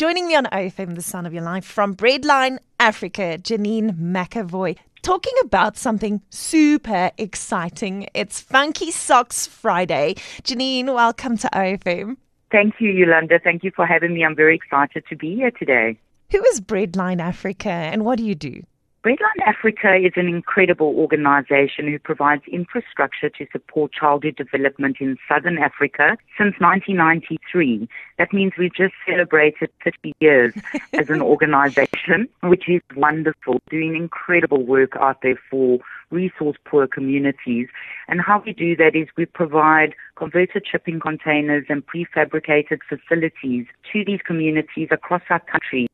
Joining me on OFM, the sound of your life, from Breadline Africa, Janine McAvoy, talking about something super exciting. It's Funky Socks Friday. Janine, welcome to OFM. Thank you, Yolanda. Thank you for having me. I'm very excited to be here today. Who is Breadline Africa and what do you do? Breadline Africa is an incredible organization who provides infrastructure to support childhood development in southern Africa since 1993. That means we've just celebrated 50 years as an organization, which is wonderful, doing incredible work out there for resource poor communities. And how we do that is we provide converted shipping containers and prefabricated facilities to these communities across our country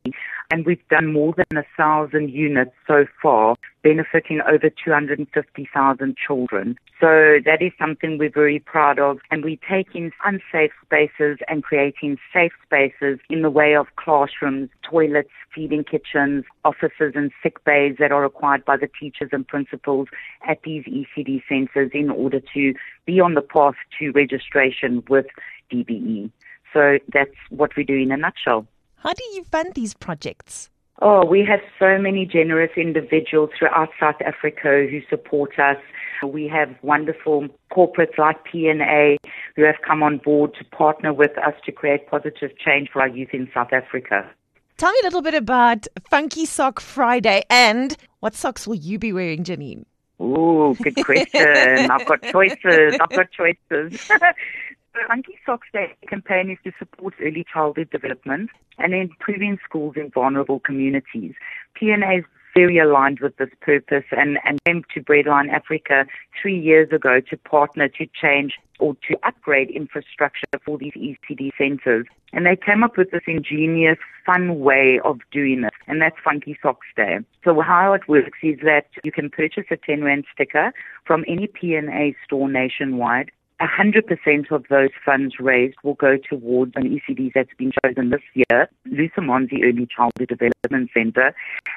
and we've done more than a thousand units so far, benefiting over 250,000 children. So that is something we're very proud of, and we're taking unsafe spaces and creating safe spaces in the way of classrooms, toilets, feeding kitchens, offices, and sick bays that are required by the teachers and principals at these ECD centres in order to be on the path to registration with DBE. So that's what we do in a nutshell. How do you fund these projects? Oh, we have so many generous individuals throughout South Africa who support us. We have wonderful corporates like PNA who have come on board to partner with us to create positive change for our youth in South Africa. Tell me a little bit about Funky Sock Friday and what socks will you be wearing, Janine? Oh, good question. I've got choices. I've got choices. The Funky Socks Day campaign is to support early childhood development and improving schools in vulnerable communities. PNA is very aligned with this purpose and, and came to Breadline Africa three years ago to partner to change or to upgrade infrastructure for these ECD centers. And they came up with this ingenious, fun way of doing it, and that's Funky Socks Day. So how it works is that you can purchase a 10 Rand sticker from any PNA store nationwide 100% of those funds raised will go towards an ECD that's been chosen this year, Lusamanzi Early Childhood Development Center.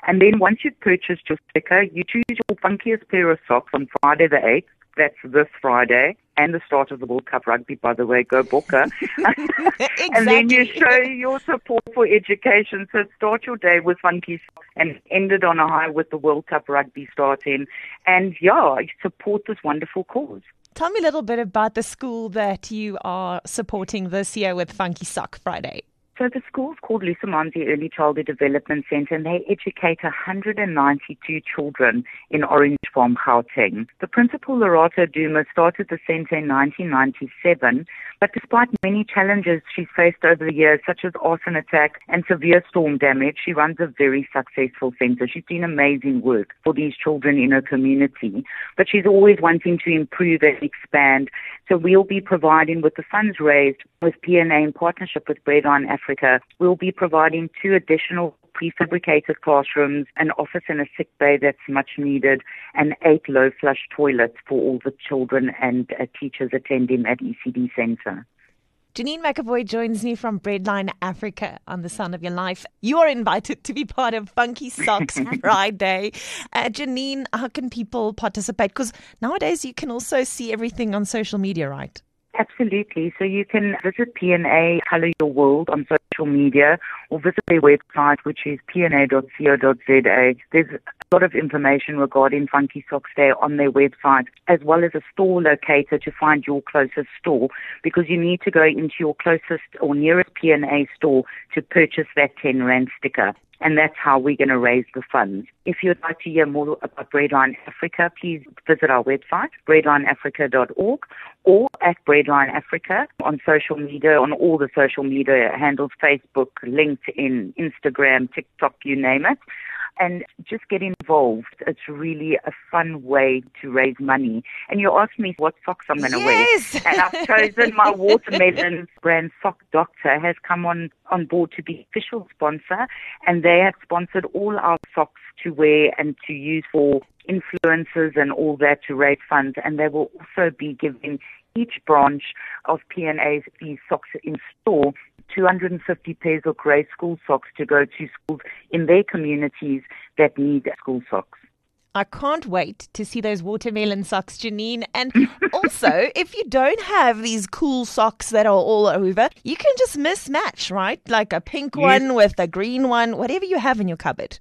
And then once you've purchased your sticker, you choose your funkiest pair of socks on Friday the 8th. That's this Friday and the start of the World Cup Rugby, by the way, go Bokke. exactly. and then you show your support for education. So start your day with funky socks and end it on a high with the World Cup Rugby starting. And yeah, support this wonderful cause. Tell me a little bit about the school that you are supporting this year with Funky Sock Friday. So the school's called Lusamanzi Early Childhood Development Centre and they educate 192 children in Orange Farm, Gauteng. The principal, Lerato Duma, started the centre in 1997, but despite many challenges she's faced over the years, such as arson attack and severe storm damage, she runs a very successful centre. She's doing amazing work for these children in her community, but she's always wanting to improve and expand. So we'll be providing with the funds raised with PNA in partnership with Breadline Africa Africa, we'll be providing two additional prefabricated classrooms, an office and a sick bay that's much needed, and eight low flush toilets for all the children and uh, teachers attending at ECD Centre. Janine McAvoy joins me from Breadline Africa on the Sound of Your Life. You are invited to be part of Funky Socks Friday. Uh, Janine, how can people participate? Because nowadays you can also see everything on social media, right? Absolutely. So you can visit PNA Color Your World on social media or visit their website, which is pna.co.za. There's a lot of information regarding Funky Socks Day on their website, as well as a store locator to find your closest store, because you need to go into your closest or nearest PNA store to purchase that 10 Rand sticker and that's how we're going to raise the funds. If you'd like to hear more about Breadline Africa, please visit our website, breadlineafrica.org, or at Breadline Africa on social media, on all the social media handles, Facebook, LinkedIn, Instagram, TikTok, you name it and just get involved. It's really a fun way to raise money. And you asked me what socks I'm going to yes. wear. And I've chosen my watermelon brand Sock Doctor has come on, on board to be official sponsor and they have sponsored all our socks to wear and to use for influencers and all that to raise funds. And they will also be giving each branch of PNA's these socks in 250 pairs of grey school socks to go to schools in their communities that need school socks. I can't wait to see those watermelon socks, Janine. And also, if you don't have these cool socks that are all over, you can just mismatch, right? Like a pink yes. one with a green one, whatever you have in your cupboard.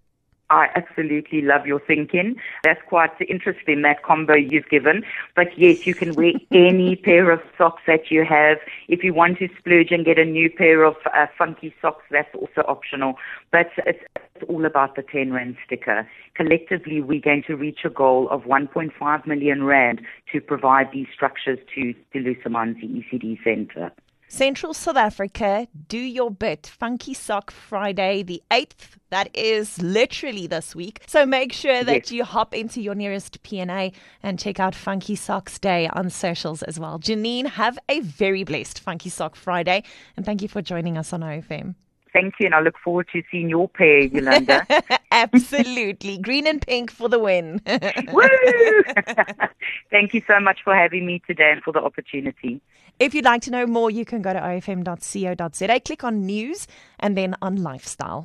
I absolutely love your thinking. That's quite interesting, that combo you've given. But yes, you can wear any pair of socks that you have. If you want to splurge and get a new pair of uh, funky socks, that's also optional. But it's, it's all about the 10 Rand sticker. Collectively, we're going to reach a goal of 1.5 million Rand to provide these structures to the Lusamanzi ECD Centre. Central South Africa, do your bit. Funky Sock Friday, the 8th. That is literally this week. So make sure that yes. you hop into your nearest PNA and check out Funky Socks Day on socials as well. Janine, have a very blessed Funky Sock Friday. And thank you for joining us on OFM. Thank you, and I look forward to seeing your pair, Yolanda. Absolutely. Green and pink for the win. Woo! Thank you so much for having me today and for the opportunity. If you'd like to know more, you can go to ofm.co.za, click on news, and then on lifestyle.